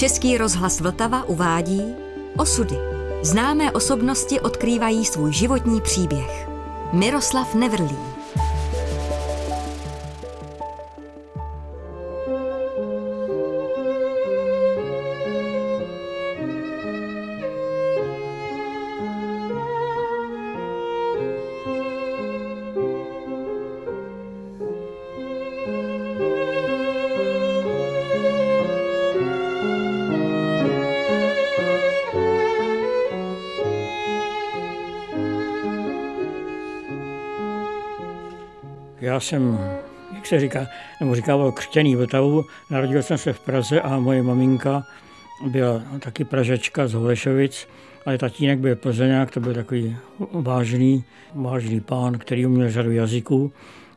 Český rozhlas Vltava uvádí Osudy. Známé osobnosti odkrývají svůj životní příběh. Miroslav Nevrlý. Já jsem, jak se říká, nebo říkával křtěný Vltavu, narodil jsem se v Praze a moje maminka byla taky Pražečka z Holešovic, ale tatínek byl Plzeňák, to byl takový vážný, vážný pán, který uměl řadu jazyků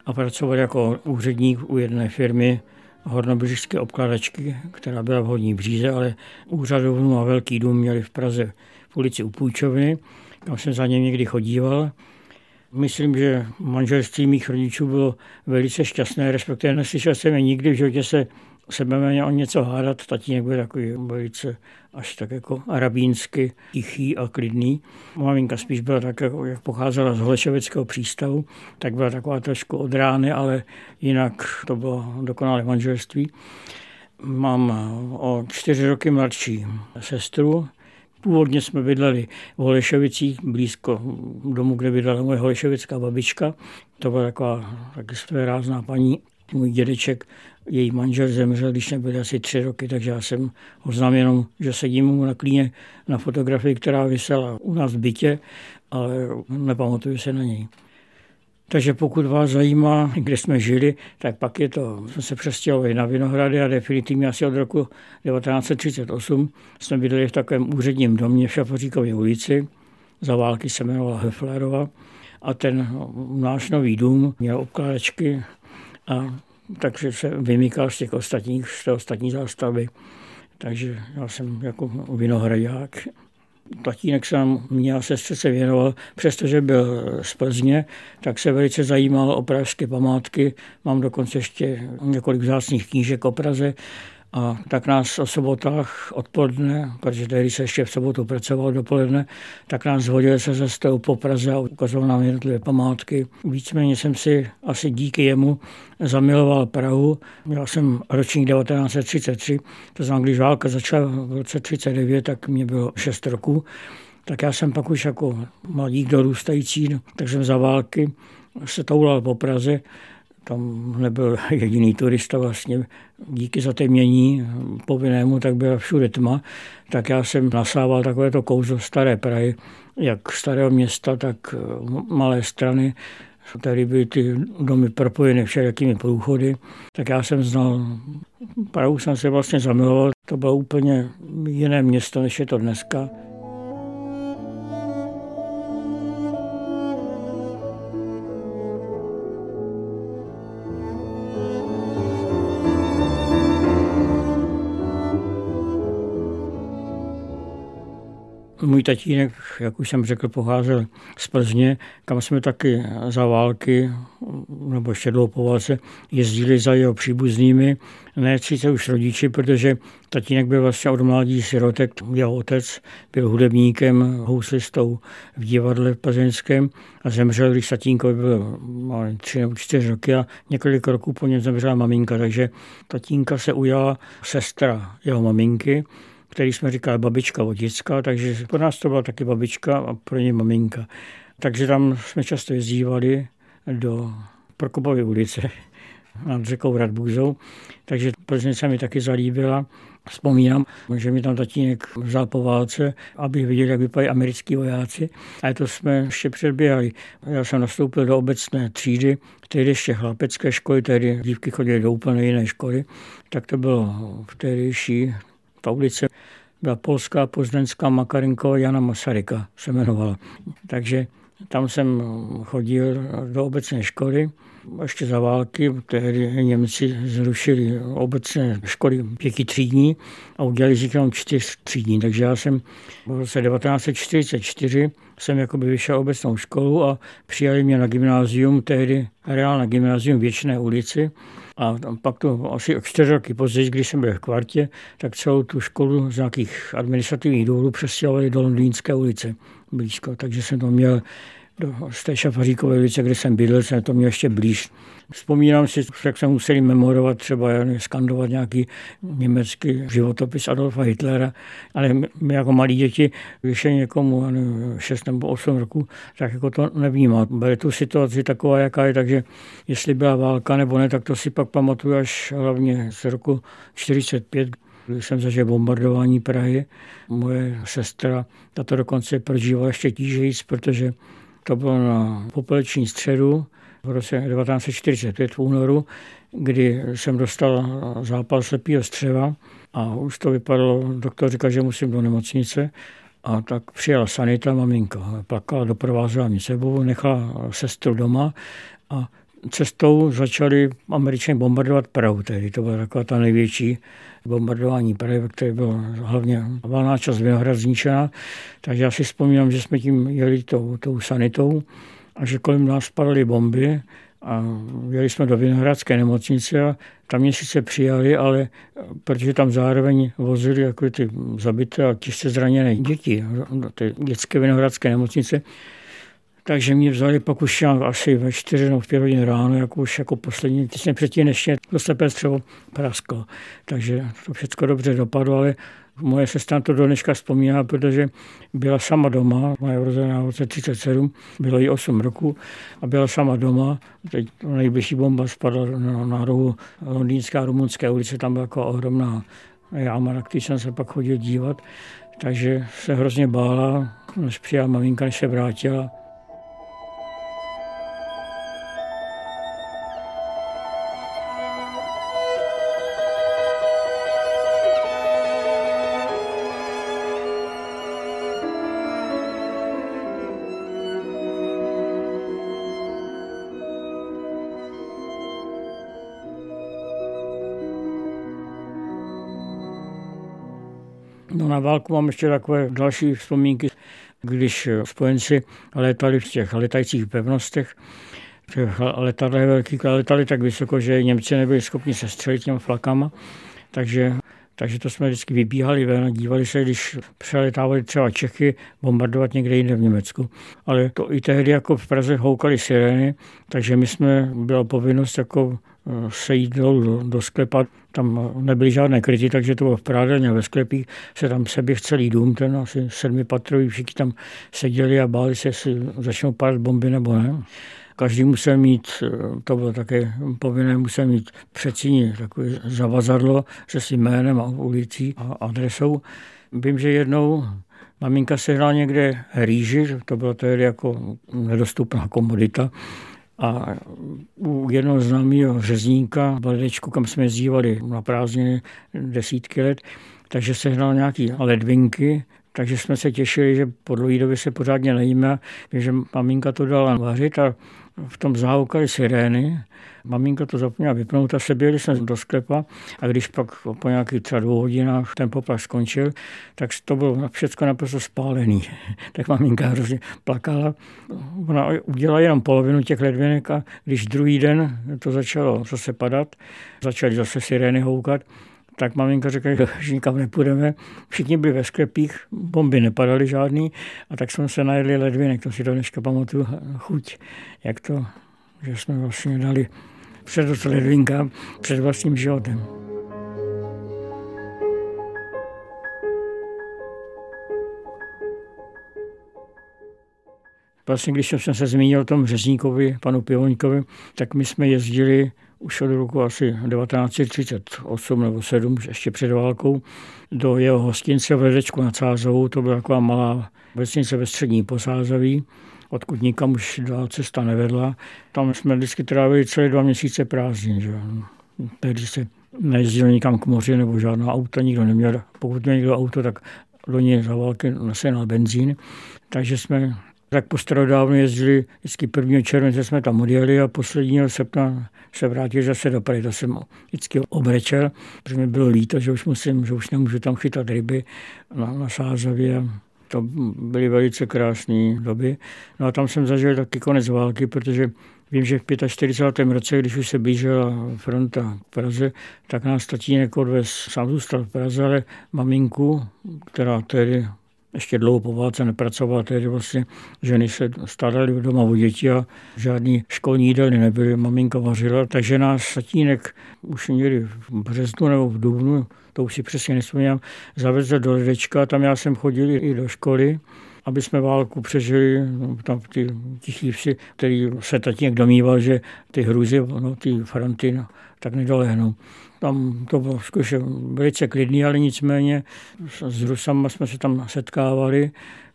a pracoval jako úředník u jedné firmy hornobřižské obkladačky, která byla v Horní Bříze, ale úřadovnu a velký dům měli v Praze v ulici u Půjčovny, kam jsem za něm někdy chodíval. Myslím, že manželství mých rodičů bylo velice šťastné, respektive neslyšel jsem je nikdy v životě se sebeméně o něco hádat. Tatínek byl takový velice až tak jako arabínsky tichý a klidný. Maminka spíš byla tak, jako, jak pocházela z Holešovického přístavu, tak byla taková trošku od rány, ale jinak to bylo dokonalé manželství. Mám o čtyři roky mladší sestru, Původně jsme bydleli v Holešovicích, blízko domu, kde bydlela moje holešovická babička. To byla taková taky rázná paní. Můj dědeček, její manžel zemřel, když nebyl asi tři roky, takže já jsem ho znám jenom, že sedím mu na klíně na fotografii, která vysela u nás v bytě, ale nepamatuju se na něj. Takže pokud vás zajímá, kde jsme žili, tak pak je to, jsme se přestěhovali na Vinohrady a definitivně asi od roku 1938 jsme bydleli v takovém úředním domě v Šafoříkově ulici. Za války se jmenovala Höflerova a ten náš nový dům měl obkládačky a takže se vymykal z těch ostatních, z té ostatní zástavy. Takže já jsem jako vinohradák. Tatínek se nám mě a sestře se věnoval, přestože byl z Plzně, tak se velice zajímal o pražské památky. Mám dokonce ještě několik vzácných knížek o Praze. A tak nás o sobotách odpoledne, protože tehdy se ještě v sobotu pracoval dopoledne, tak nás zhodil se ze stolu po Praze a ukazoval nám jednotlivé památky. Víceméně jsem si asi díky jemu zamiloval Prahu. Já jsem ročník 1933, to znamená, když válka začala v roce 39, tak mě bylo 6 roků. Tak já jsem pak už jako mladík dorůstající, tak jsem za války se toulal po Praze tam nebyl jediný turista vlastně. Díky zatemnění povinnému, tak byla všude tma, tak já jsem nasával takovéto kouzlo staré Prahy, jak starého města, tak eh, malé strany. Tady byly ty domy propojeny všelijakými průchody, tak já jsem znal, Prahu jsem se vlastně zamiloval, to bylo úplně jiné město, než je to dneska. Můj tatínek, jak už jsem řekl, pocházel z Plzně, kam jsme taky za války, nebo ještě dlouho po válce, jezdili za jeho příbuznými, ne sice už rodiči, protože tatínek byl vlastně od mládí sirotek, jeho otec byl hudebníkem, houslistou v divadle v plzeňském a zemřel, když tatínkovi byl tři nebo čtyři roky a několik roků po něm zemřela maminka, takže tatínka se ujala sestra jeho maminky, který jsme říkali babička Vodická, takže pro nás to byla taky babička a pro ně maminka. Takže tam jsme často jezdívali do Prokopovy ulice nad řekou Radbůzou, takže Plzeň se mi taky zalíbila. Vzpomínám, že mi tam tatínek vzal po válce, aby viděl, jak vypadají americký vojáci. A to jsme ještě předběhali. Já jsem nastoupil do obecné třídy, tehdy ještě chlapecké školy, tehdy dívky chodily do úplně jiné školy. Tak to bylo v tehdejší ta ulice byla polská, pozdenská Makarenko Jana Masaryka se jmenovala. Takže Tam jsem chodil do obecné školy, ještě za války, tehdy Němci zrušili obecné školy pěti třídní a udělali jenom čtyř třídní. Takže já jsem v roce 1944 jsem jakoby vyšel obecnou školu a přijali mě na gymnázium, tehdy reálné gymnázium Věčné ulici. A pak to asi o čtyři roky později, když jsem byl v kvartě, tak celou tu školu z nějakých administrativních důvodů přestěhovali do Londýnské ulice blízko. Takže jsem to měl do, z té Šafaříkové ulice, kde jsem bydlel, jsem to měl ještě blíž. Vzpomínám si, jak jsem museli memorovat třeba skandovat nějaký německý životopis Adolfa Hitlera, ale my jako malí děti, když je někomu 6 nebo 8 roku, tak jako to nevnímá. Bude tu situaci taková, jaká je, takže jestli byla válka nebo ne, tak to si pak pamatuju až hlavně z roku 45, když jsem zažil bombardování Prahy. Moje sestra, ta to dokonce prožívala ještě tížejíc, protože to bylo na popeleční středu v roce 1945 v únoru, kdy jsem dostal zápal slepého střeva a už to vypadalo, doktor říkal, že musím do nemocnice. A tak přijela sanita, maminka plakala, doprovázela mě sebou, nechala sestru doma a cestou začali američané bombardovat Prahu. Tehdy to byla taková ta největší bombardování Prahy, které bylo hlavně valná část Vinohrad zničená. Takže já si vzpomínám, že jsme tím jeli tou, tou sanitou a že kolem nás padaly bomby a jeli jsme do Vinohradské nemocnice a tam mě sice přijali, ale protože tam zároveň vozili jako ty zabité a těžce zraněné děti té dětské Vinohradské nemocnice, takže mě vzali pak asi ve 4 nebo v 5 hodin ráno, jako už jako poslední, těsně předtím, mě to slepé střevo prasklo. Takže to všechno dobře dopadlo, ale Moje sestra to do dneška vzpomíná, protože byla sama doma, moje rozená v roce 37, bylo jí 8 roku a byla sama doma. Teď nejbližší bomba spadla na, na rohu Londýnská a Rumunské ulice, tam byla jako ohromná jáma, na který jsem se pak chodil dívat. Takže se hrozně bála, než přijela maminka, než se vrátila. Na válku mám ještě takové další vzpomínky, když spojenci létali v těch letajících pevnostech, letadla velký letali tak vysoko, že Němci nebyli schopni se střelit těm flakama, takže takže to jsme vždycky vybíhali ven a dívali se, když přeletávali třeba Čechy, bombardovat někde jinde v Německu. Ale to i tehdy jako v Praze houkali sirény, takže my jsme, byla povinnost jako se jít do, do sklepa. Tam nebyly žádné kryty, takže to bylo v prádelně ve sklepích se tam seběh celý dům, ten asi sedmipatrový, všichni tam seděli a báli se, jestli začnou padat bomby nebo ne. Každý musel mít, to bylo také povinné, musel mít přeciní takové zavazadlo se svým jménem a ulicí a adresou. Vím, že jednou maminka sehnala někde rýži, to bylo tehdy jako nedostupná komodita, a u jednoho známého řezníka, Bledečku, kam jsme jezdívali na prázdniny desítky let, takže se hnal nějaký ledvinky, takže jsme se těšili, že po dlouhé době se pořádně nejíme, že maminka to dala vařit a v tom zahoukali sirény. Maminka to zapomněla vypnout a seběli jsme do sklepa a když pak po nějakých třeba dvou hodinách ten poplach skončil, tak to bylo všechno naprosto spálený. tak maminka hrozně plakala. Ona udělala jenom polovinu těch ledvinek a když druhý den to začalo zase padat, začaly zase sirény houkat, tak maminka řekla, že nikam nepůjdeme. Všichni byli ve sklepích, bomby nepadaly žádný a tak jsme se najedli ledvinek, to si do dneška pamatuju chuť, jak to, že jsme vlastně dali před ledvinka před vlastním životem. Vlastně, když jsem se zmínil o tom řezníkovi, panu Pivoňkovi, tak my jsme jezdili už od roku asi 1938 nebo 7, ještě před válkou, do jeho hostince v Ledečku na Cázovou. To byla taková malá vesnice ve střední Posázaví, odkud nikam už dál cesta nevedla. Tam jsme vždycky trávili celé dva měsíce prázdnin. Že? Tehdy se nejezdil nikam k moři nebo žádná auta nikdo neměl. Pokud měl někdo auto, tak do něj za války nasenal benzín. Takže jsme Tak po starodávnu jezdili, vždycky 1. července jsme tam odjeli a posledního srpna se vrátili zase do Prahy. To jsem vždycky obrečel, protože mi bylo líto, že už, musím, že už nemůžu tam chytat ryby na, na Sázavě. To byly velice krásné doby. No a tam jsem zažil taky konec války, protože Vím, že v 45. roce, když už se blížila fronta v Praze, tak nás tatínek odvez, sám zůstal v Praze, ale maminku, která tehdy ještě dlouho po válce nepracovala, tedy vlastně ženy se staraly doma o děti a žádný školní jídelny nebyly, maminka vařila, takže nás tatínek už někdy v březnu nebo v dubnu, to už si přesně nespomínám, zavezl do ledečka, tam já jsem chodil i do školy, aby jsme válku přežili, no, tam ty tichý vsi, který se tatínek domýval, že ty hruzy, no, ty fronty, no, tak nedolehnou. Tam to bylo skutečně velice klidný, ale nicméně s Rusama jsme se tam setkávali,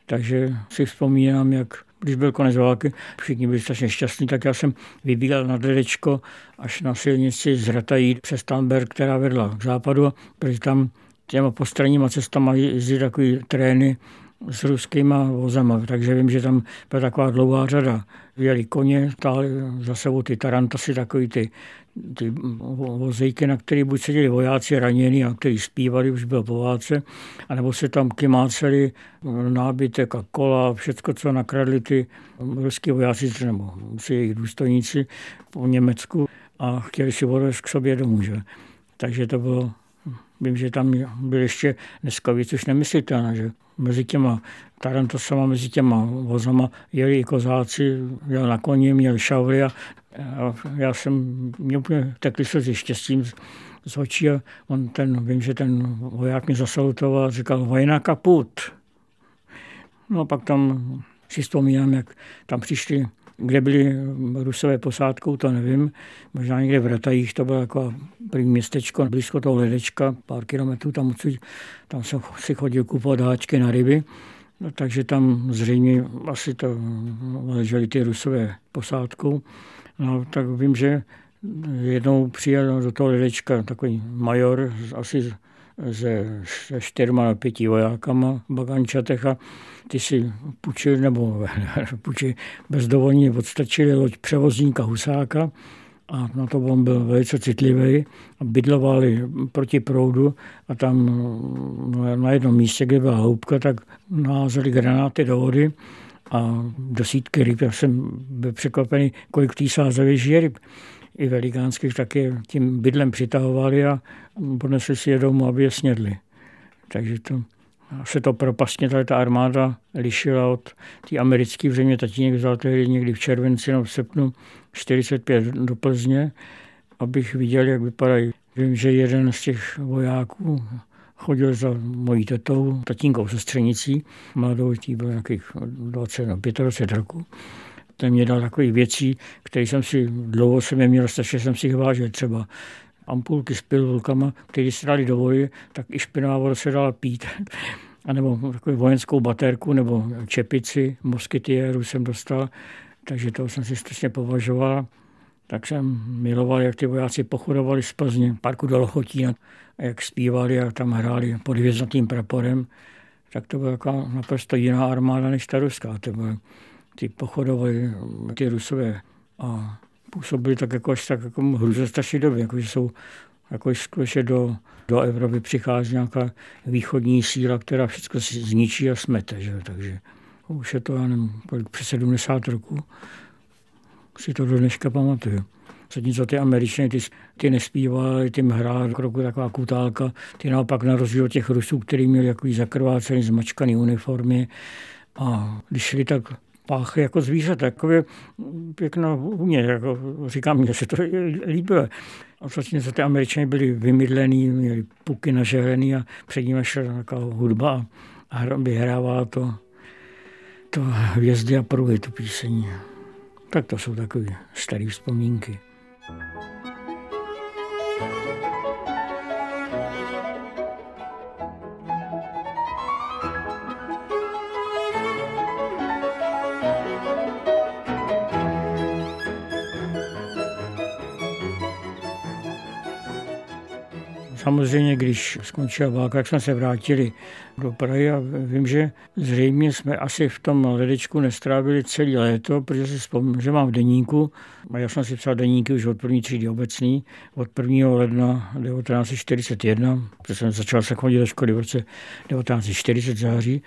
takže si vzpomínám, jak když byl konec války, všichni byli strašně šťastní, tak já jsem vybígal na Dedečko až na silnici z Ratají přes Tamber, která vedla k západu, protože tam těma postranníma cestama jezdí takový trény s ruskýma vozama, takže vím, že tam byla taková dlouhá řada. Jeli koně, stáli za sebou ty tarantasy, takový ty, ty vozejky, na který buď seděli vojáci ranění a kteří zpívali, už byl po anebo se tam kymáceli nábytek a kola, všecko, co nakradli ty ruský vojáci, nebo si jejich důstojníci po Německu a chtěli si odvést k sobě domů. Že? Takže to bylo Vím, že tam byl ještě dneska víc už nemyslitelné, že mezi těma tarantosama, mezi těma vozama jeli i kozáci, jel na koni, měl šavly a já jsem, mě úplně tekli slzy štěstím z očí a on ten, vím, že ten voják mi zasalutoval a říkal, vojna kaput. No a pak tam si vzpomínám, jak tam přišli kde byly rusové posádkou, to nevím. Možná někde v Ratajích, to bylo jako první městečko blízko toho ledečka, pár kilometrů tam. Tam jsem si chodil kupovat háčky na ryby. No, takže tam zřejmě asi to leželi ty rusové posádkou. No, tak vím, že jednou přijel do toho ledečka takový major, asi se, se čtyřma pěti vojákama v Bagančatech a ty si půjčili, nebo půjčili bezdovolně odstačili loď převozníka Husáka a na to on byl velice citlivý. Bydlovali proti proudu a tam no, na jednom místě, kde byla houbka, tak naházeli granáty do vody a desítky ryb. Já jsem byl překvapený, kolik v té sázavě žije ryb i velikánských taky tím bydlem přitahovali a ponesli si je domů, aby je snědli. Takže to, se to propastně tady ta armáda lišila od té americké, v tatínek vzal tehdy někdy v červenci nebo v srpnu 45 do Plzně, abych viděl, jak vypadají. Vím, že jeden z těch vojáků chodil za mojí tetou, tatínkou sestřenicí, mladou, tí byl nějakých 20 no, 25 roku ten mě dal takových věcí, které jsem si dlouho jsem je měl, strašně jsem si jich vážil. Třeba ampulky s pilulkama, které se dali do vody, tak i špinavá voda se dala pít. A nebo takovou vojenskou baterku nebo čepici, moskytiéru jsem dostal, takže to jsem si strašně považoval. Tak jsem miloval, jak ty vojáci pochodovali z Plzně, parku do Lochotína, jak zpívali a tam hráli pod hvězdnatým praporem. Tak to byla naprosto jiná armáda než ta ruská. To bylo ty pochodovali ty rusové a působili tak jako až tak jako hruzostrašné doby, jako že jsou jako skutečně do, do Evropy přichází nějaká východní síla, která všechno zničí a smete. Že? Takže už je to, já nevím, přes 70 roků si to do dneška pamatuju. Zatímco ty američany, ty, ty nespívali, ty hráli kroku taková kutálka, ty naopak na rozdíl od těch Rusů, kteří měli jako zakrvácený, zmačkaný uniformy a když šli tak páchy jako zvířata, takové pěkná vůně, jako říkám, mně se to líbilo. A se ty američani byli vymydlený, měli puky nažehlený a před nimi šla taková hudba a vyhrávala to, to hvězdy a pruhy, tu píseň. Tak to jsou takové staré vzpomínky. Samozřejmě, když skončila válka, jak jsme se vrátili do Prahy a vím, že zřejmě jsme asi v tom ledečku nestrávili celý léto, protože si vzpomínám, že mám v deníku, a já jsem si psal deníky už od první třídy obecný, od 1. ledna 1941, protože jsem začal se chodit do školy v roce 1940 září,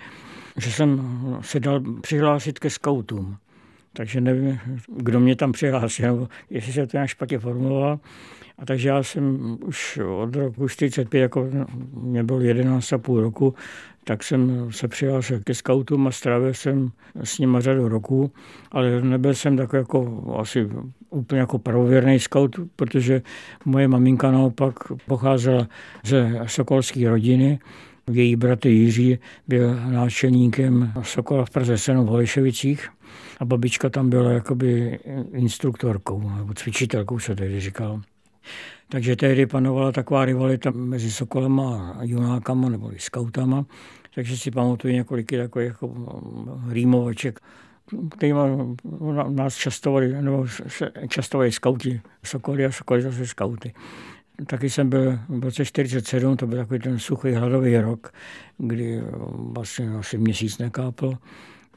že jsem se dal přihlásit ke skautům. Takže nevím, kdo mě tam přihlásil, jestli se to nějak špatně formuloval. A takže já jsem už od roku 45, jako mě bylo 11 a půl roku, tak jsem se přihlásil ke skautům a strávil jsem s nimi řadu roku, ale nebyl jsem tak jako asi úplně jako pravověrný skaut, protože moje maminka naopak pocházela ze sokolské rodiny, její bratr Jiří byl náčelníkem Sokola v Praze Senu v Holešovicích a babička tam byla jakoby instruktorkou, nebo cvičitelkou se tehdy říkalo. Takže tehdy panovala taková rivalita mezi Sokolem a Junákama nebo skautama, takže si pamatuju několik takových jako rýmovaček, který nás častovali, nebo častovali skauti, Sokoly a Sokoly zase skauty. Taky jsem byl v roce 47, to byl takový ten suchý hladový rok, kdy vlastně asi měsíc nekápl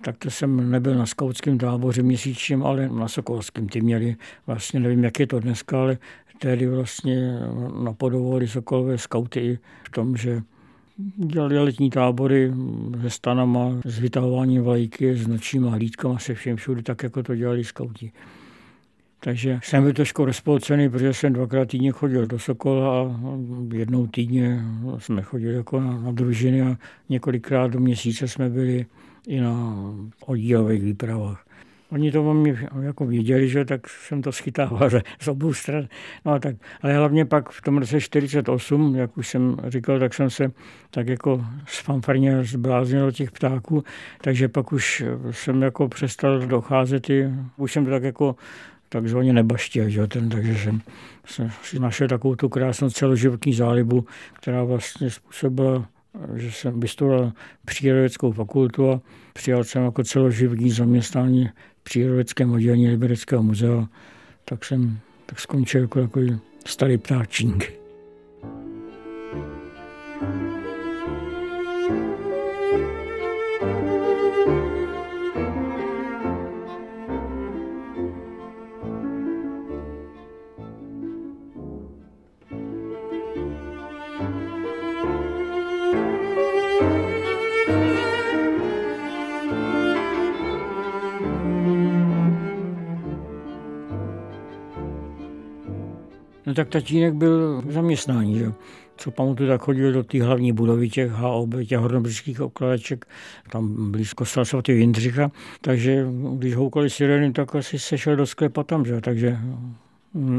tak to jsem nebyl na skautském táboře měsíčním, ale na Sokolském. Ty měli, vlastně nevím, jak je to dneska, ale tehdy vlastně napodovali Sokolové skauty i v tom, že dělali letní tábory se stanama, s vytahováním vlajky, s nočníma hlídkama, se všem všude, tak jako to dělali skauti. Takže jsem byl trošku rozpolcený, protože jsem dvakrát týdně chodil do Sokola a jednou týdně jsme chodili jako na, na družiny a několikrát do měsíce jsme byli i na oddílových výpravách. Oni to o mě jako věděli, že tak jsem to schytával z obou stran. No a tak, ale hlavně pak v tom roce 48, jak už jsem říkal, tak jsem se tak jako fanfarně zbláznil těch ptáků, takže pak už jsem jako přestal docházet i, už jsem tak jako takzvaně nebaštěl, že ten, takže jsem, si našel takovou tu krásnou celoživotní zálibu, která vlastně způsobila že jsem vystudoval přírodovědeckou fakultu a přijal jsem jako celoživotní zaměstnání v přírodovědském oddělení Libereckého muzea, tak jsem tak skončil jako takový starý ptáčník. Tak tatínek byl v zaměstnání. Že? Co pamatuju, tak chodil do té hlavní budovy těch HOB, těch hornobřických okladaček, tam blízko svatý Jindřicha, takže když houkali sireny, tak asi se šel do sklepa tam, že? takže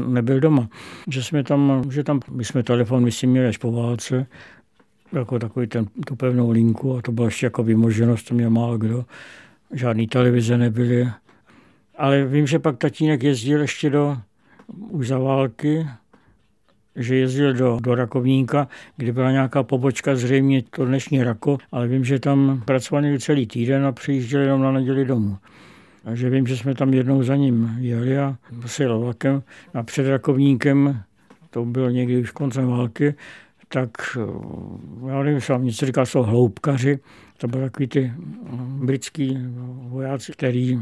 nebyl doma. Že jsme tam, že tam, my jsme telefon, myslím, měli až po válce, jako takový ten, tu pevnou linku a to byla ještě jako vymoženost, to měl málo kdo. Žádný televize nebyly. Ale vím, že pak tatínek jezdil ještě do, už za války, že jezdil do, do Rakovníka, kde byla nějaká pobočka, zřejmě to dnešní Rako, ale vím, že tam pracovali celý týden a přijížděli jenom na neděli domů. Takže vím, že jsme tam jednou za ním jeli a se vlakem a před Rakovníkem, to bylo někdy už koncem války, tak já nevím, jsem něco říkal, jsou hloubkaři, to byly takový ty britský vojáci, který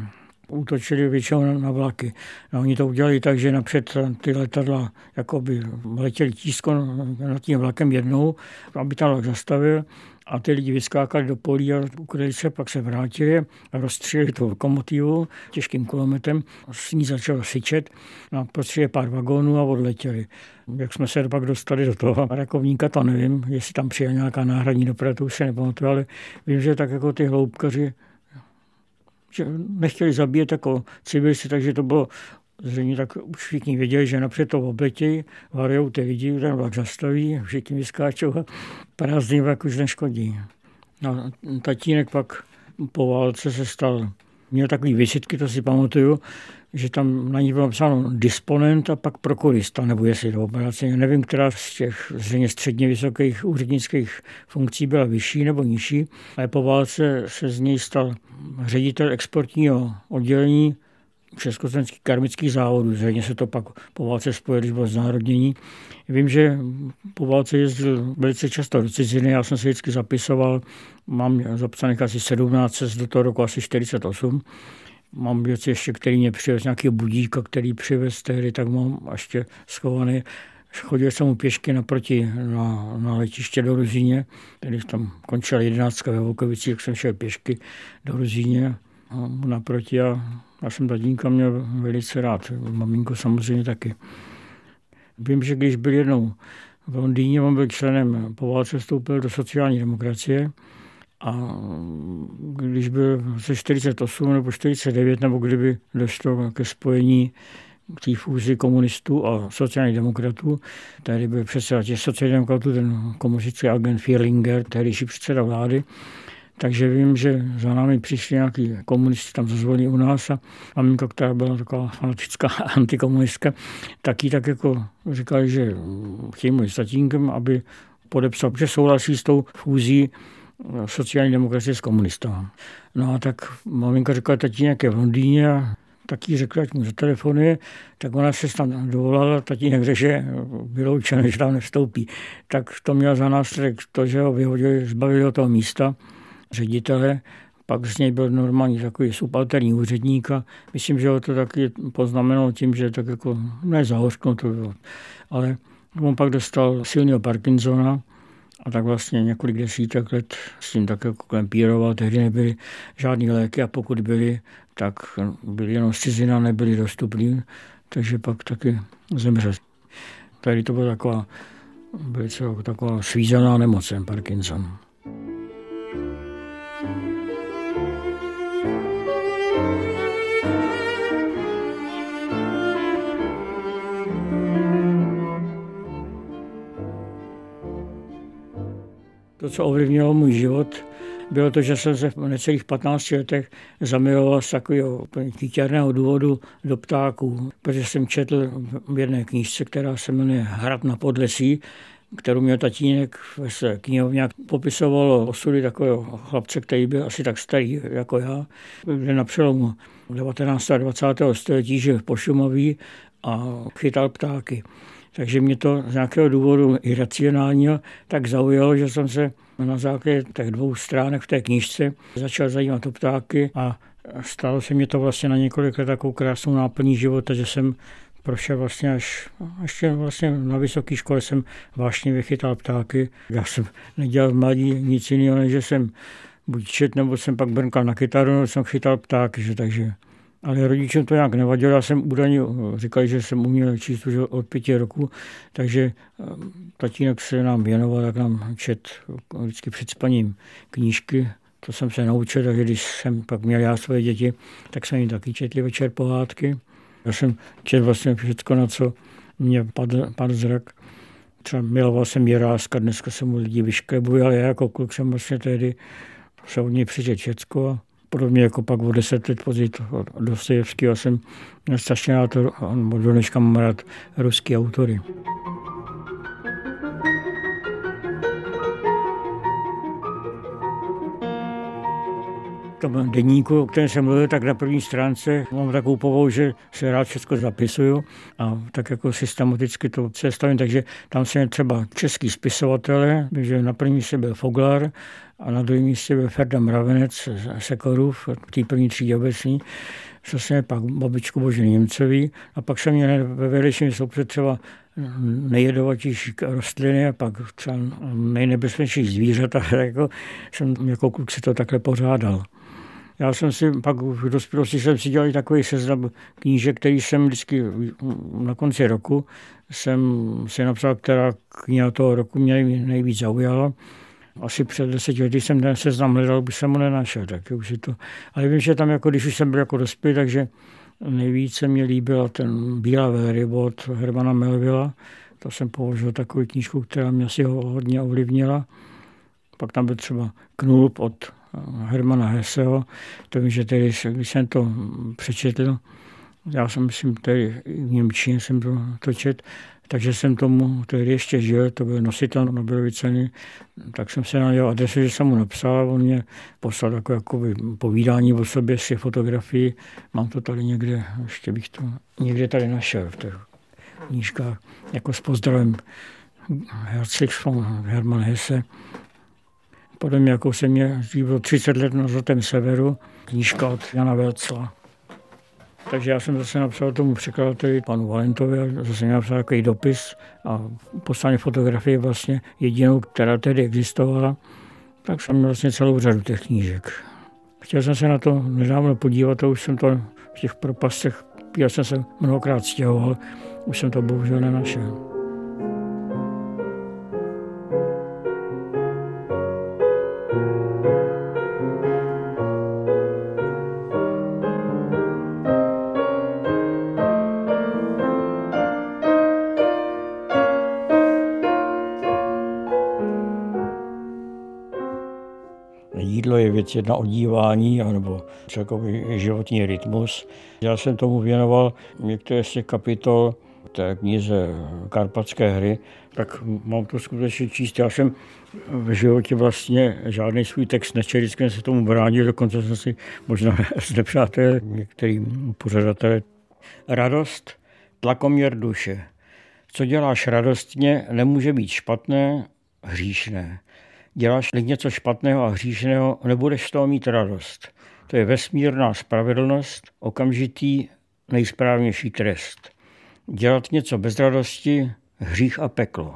útočili většinou na, vlaky. A oni to udělali tak, že napřed ty letadla jakoby letěli tízko nad tím vlakem jednou, aby tam vlak zastavil a ty lidi vyskákali do polí a ukryli se, pak se vrátili a rozstříleli tu lokomotivu těžkým kulometem. S ní začalo syčet a prostříleli pár vagónů a odletěli. Jak jsme se pak dostali do toho rakovníka, to nevím, jestli tam přijela nějaká náhradní doprava, to už se nepamatuju, ale vím, že tak jako ty hloubkaři že nechtěli zabíjet jako civilisty, takže to bylo zřejmě tak už všichni věděli, že napřed to obletí, varujou ty lidi, ten vlak zastaví, všichni vyskáčou a prázdný vlak už neškodí. A tatínek pak po válce se stal, měl takový vysitky, to si pamatuju, že tam na ní bylo napsáno disponent a pak prokurista, nebo jestli to operace. Nevím, která z těch zřejmě středně vysokých úřednických funkcí byla vyšší nebo nižší, ale po válce se z něj stal ředitel exportního oddělení československých karmických závodů. Zřejmě se to pak po válce spojilo, když bylo znárodnění. Vím, že po válce jezdil velice často do ciziny, já jsem se vždycky zapisoval, mám zapsaných asi 17 do toho roku asi 48. Mám věci ještě, který mě přivez, nějaký budíka, který přivez tehdy, tak mám ještě schovaný. Chodil jsem mu pěšky naproti na, na letiště do Ruzíně, když tam končila jedenáctka ve Volkovicích, tak jsem šel pěšky do Ruzíně naproti a já jsem tatínka měl velice rád, maminko samozřejmě taky. Vím, že když byl jednou v Londýně, on byl členem, po válce vstoupil do sociální demokracie a když byl se 48 nebo 49, nebo kdyby došlo ke spojení k té fúzi komunistů a sociálních demokratů. Tady byl předseda těch sociálních demokratů, ten komunistický agent Fierlinger, tehdejší předseda vlády. Takže vím, že za námi přišli nějaký komunisti tam zazvolili u nás a maminka, která byla taková fanatická antikomunistka, taky tak jako říkali, že chtějí s tatínkem, aby podepsal, protože souhlasí s tou fúzí sociální demokracie s komunistou. No a tak maminka říkala, tatínek je v Londýně a taky řekl, ať mu zatelefonuje, tak ona se tam dovolala, tatínek řekl, že vyloučené, že tam nevstoupí. Tak to měl za následek to, že ho vyhodili, zbavili ho toho místa ředitele, pak z něj byl normální takový subalterní úředník a myslím, že ho to taky poznamenalo tím, že tak jako, ne to bylo, ale on pak dostal silného Parkinsona, a tak vlastně několik desítek let s tím tak jako klempíroval. Tehdy nebyly žádné léky a pokud byly, tak byly jenom z cizina, nebyly dostupný, takže pak taky zemřel. Tady to byla taková, velice taková svízelná nemoc, Parkinson. To, co ovlivnilo můj život, bylo to, že jsem se v necelých 15 letech zamiloval z takového kytěrného důvodu do ptáků, protože jsem četl v jedné knížce, která se jmenuje Hrad na podlesí, kterou měl tatínek ve své knihovně, popisoval osudy takového chlapce, který byl asi tak starý jako já, kde na přelomu 19. a 20. století žil v Pošumaví a chytal ptáky. Takže mě to z nějakého důvodu iracionálního tak zaujalo, že jsem se na základě těch dvou stránek v té knížce začal zajímat o ptáky a stalo se mi to vlastně na několik let takovou krásnou náplní života, že jsem prošel vlastně až, ještě vlastně na vysoké škole jsem vážně vychytal ptáky. Já jsem nedělal v mladí nic jiného, než že jsem buď čet, nebo jsem pak brnkal na kytaru, nebo jsem chytal ptáky, že, takže ale rodičům to nějak nevadilo. Já jsem údajně říkal, že jsem uměl číst už od pěti roku, takže eh, tatínek se nám věnoval, tak nám čet vždycky před spaním knížky. To jsem se naučil, takže když jsem pak měl já své děti, tak jsem jim taky četli večer pohádky. Já jsem četl vlastně všechno, na co mě padl, padl zrak. Třeba miloval jsem Jiráska, dneska se mu lidi vyšklebují, ale já jako kluk jsem vlastně tehdy se od něj přečet všecko podobně jako pak o deset let později Dostojevského jsem strašně rád, to, do dneška mám rád ruský autory. Tom deníku, o kterém jsem mluvil, tak na první stránce mám takovou povou, že se rád všechno zapisuju a tak jako systematicky to sestavím, takže tam se třeba český spisovatele, že na první místě byl Foglar a na druhém místě byl Ferda Mravenec Sekorův, v té první třídě obecní, zase pak babičku Boží Němcový a pak jsem měl ve vedlejším sloupce třeba nejjedovatější rostliny a pak třeba nejnebezpečnější zvířata, jako jsem jako kluk si to takhle pořádal. Já jsem si pak v dospělosti jsem si dělal takový seznam knížek, který jsem vždycky na konci roku jsem si napsal, která kniha toho roku mě nejvíc zaujala. Asi před deseti lety jsem ten seznam hledal, by jsem ho nenašel, tak už je to. Ale vím, že tam, jako, když už jsem byl jako dospělý, takže nejvíce mě líbila ten Bílá velryba od Hermana Melvilla. To jsem považoval takovou knížku, která mě asi hodně ovlivnila. Pak tam byl třeba Knulp od Hermana Hesseho. To vím, že tedy, když jsem to přečetl, Já jsem, myslím, tady v Němčině jsem to, to čet, takže jsem tomu tehdy ještě žil, to byl nositel Nobelovy ceny, tak jsem se na jeho adresu, že jsem mu napsal, on mě poslal jako povídání o sobě si fotografii. Mám to tady někde, ještě bych to někde tady našel v těch knížkách, jako s pozdravem Herzlich von Hermann Hesse. Podle mě, jako jsem mě žil 30 let na Zlatém severu, knížka od Jana Velcla. Takže já jsem zase napsal tomu překladateli panu Valentovi a zase napsal takový dopis a poslal fotografii vlastně jedinou, která tedy existovala. Tak jsem měl vlastně celou řadu těch knížek. Chtěl jsem se na to nedávno podívat a už jsem to v těch propastech, já jsem se mnohokrát stěhoval, už jsem to bohužel nenašel. Jídlo je věc jedna odívání nebo celkový životní rytmus. Já jsem tomu věnoval některé z těch kapitol té knize Karpatské hry, tak mám to skutečně číst. Já jsem v životě vlastně žádný svůj text nečel, vždycky se tomu bránil, dokonce jsem si možná znepřátel některým pořadatelé. Radost, tlakoměr duše. Co děláš radostně, nemůže být špatné, hříšné děláš něco špatného a hříšného, nebudeš z toho mít radost. To je vesmírná spravedlnost, okamžitý nejsprávnější trest. Dělat něco bez radosti, hřích a peklo.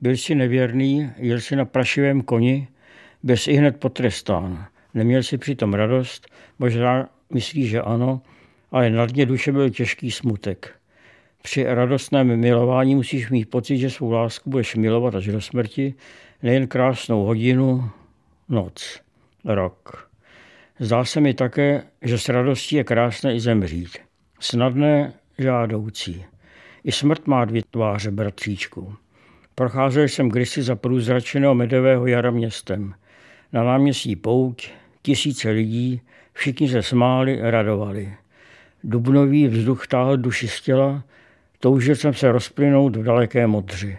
Byl jsi nevěrný, jel jsi na prašivém koni, bez i hned potrestán. Neměl si přitom radost, možná myslíš, že ano, ale na dně duše byl těžký smutek. Při radostném milování musíš mít pocit, že svou lásku budeš milovat až do smrti, nejen krásnou hodinu, noc, rok. Zdá se mi také, že s radostí je krásné i zemřít. Snadné, žádoucí. I smrt má dvě tváře, bratříčku. Procházel jsem kdysi za průzračeného medového jara městem. Na náměstí pouť, tisíce lidí, všichni se smáli, radovali. Dubnový vzduch táhl duši z těla, toužil jsem se rozplynout v daleké modři.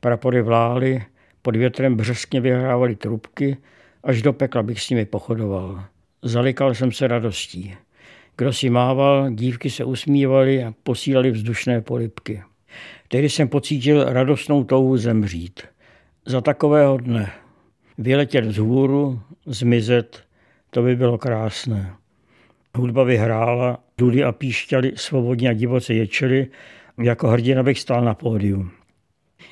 Prapory vlály, pod větrem břeskně vyhrávaly trubky, až do pekla bych s nimi pochodoval. Zalikal jsem se radostí. Kdo si mával, dívky se usmívaly a posílali vzdušné polipky. Tehdy jsem pocítil radostnou touhu zemřít. Za takového dne vyletět vzhůru, zmizet, to by bylo krásné. Hudba vyhrála, dudy a píšťaly svobodně a divoce ječely, jako hrdina bych stál na pódiu.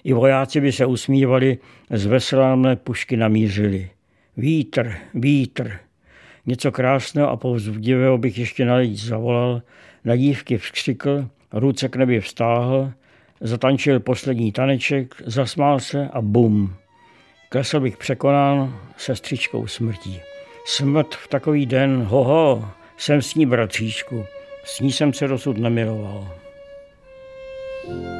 I vojáci by se usmívali, z veselé pušky namířili. Vítr, vítr. Něco krásného a povzbudivého bych ještě navíc zavolal, na dívky vskřikl, ruce k nebi vstáhl, zatančil poslední taneček, zasmál se a bum. Klesl bych překonán sestřičkou smrtí. Smrt v takový den, hoho, jsem s ní bratříčku, s ní jsem se dosud nemiloval. thank you